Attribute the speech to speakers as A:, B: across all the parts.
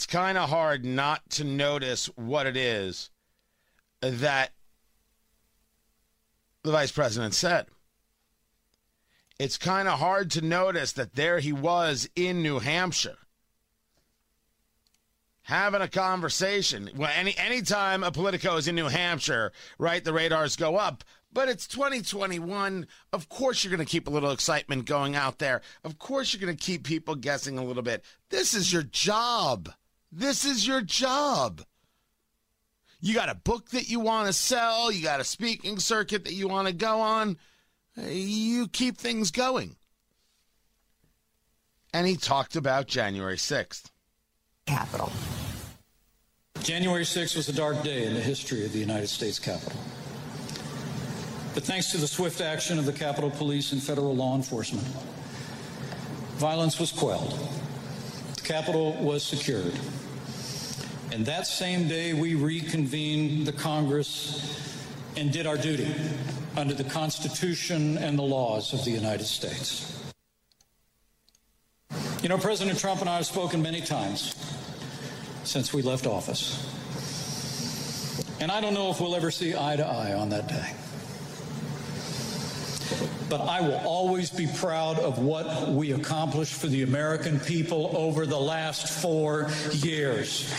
A: it's kind of hard not to notice what it is that the vice president said. It's kind of hard to notice that there he was in New Hampshire having a conversation. Well, any anytime a Politico is in New Hampshire, right, the radars go up. But it's 2021. Of course, you're going to keep a little excitement going out there. Of course, you're going to keep people guessing a little bit. This is your job. This is your job. You got a book that you want to sell, you got a speaking circuit that you want to go on. You keep things going. And he talked about January 6th.
B: Capitol.
C: January 6th was a dark day in the history of the United States Capitol. But thanks to the swift action of the Capitol Police and federal law enforcement, violence was quelled. The Capitol was secured. And that same day, we reconvened the Congress and did our duty under the Constitution and the laws of the United States. You know, President Trump and I have spoken many times since we left office. And I don't know if we'll ever see eye to eye on that day. But I will always be proud of what we accomplished for the American people over the last four years.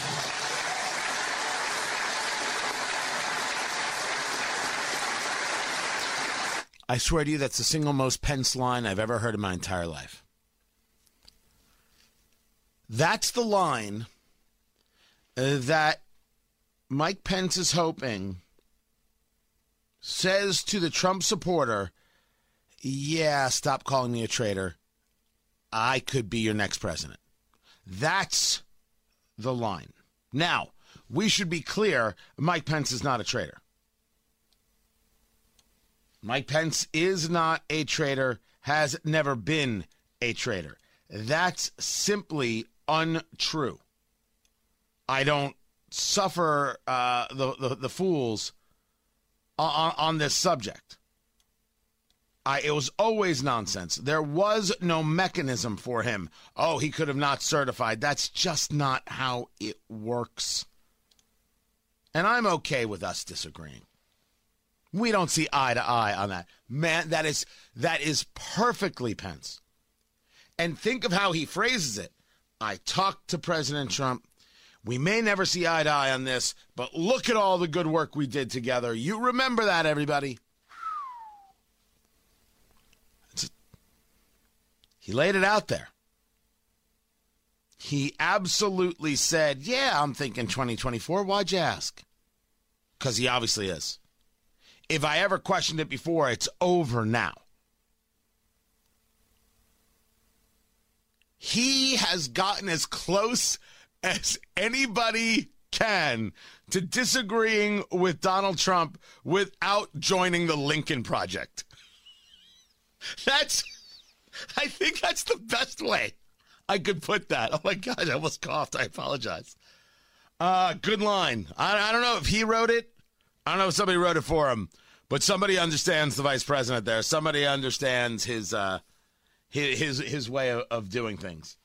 A: I swear to you, that's the single most Pence line I've ever heard in my entire life. That's the line uh, that Mike Pence is hoping says to the Trump supporter, Yeah, stop calling me a traitor. I could be your next president. That's the line. Now, we should be clear Mike Pence is not a traitor. Mike Pence is not a traitor, has never been a traitor. That's simply untrue. I don't suffer uh, the, the, the fools on, on this subject. I, it was always nonsense. There was no mechanism for him. Oh, he could have not certified. That's just not how it works. And I'm okay with us disagreeing. We don't see eye to eye on that. Man, that is that is perfectly Pence. And think of how he phrases it. I talked to President Trump. We may never see eye to eye on this, but look at all the good work we did together. You remember that, everybody. He laid it out there. He absolutely said, Yeah, I'm thinking 2024. Why'd you ask? Because he obviously is. If I ever questioned it before, it's over now. He has gotten as close as anybody can to disagreeing with Donald Trump without joining the Lincoln Project. That's, I think that's the best way I could put that. Oh my God, I almost coughed. I apologize. Uh, good line. I, I don't know if he wrote it. I don't know if somebody wrote it for him, but somebody understands the vice president there. Somebody understands his uh, his his, his way of, of doing things.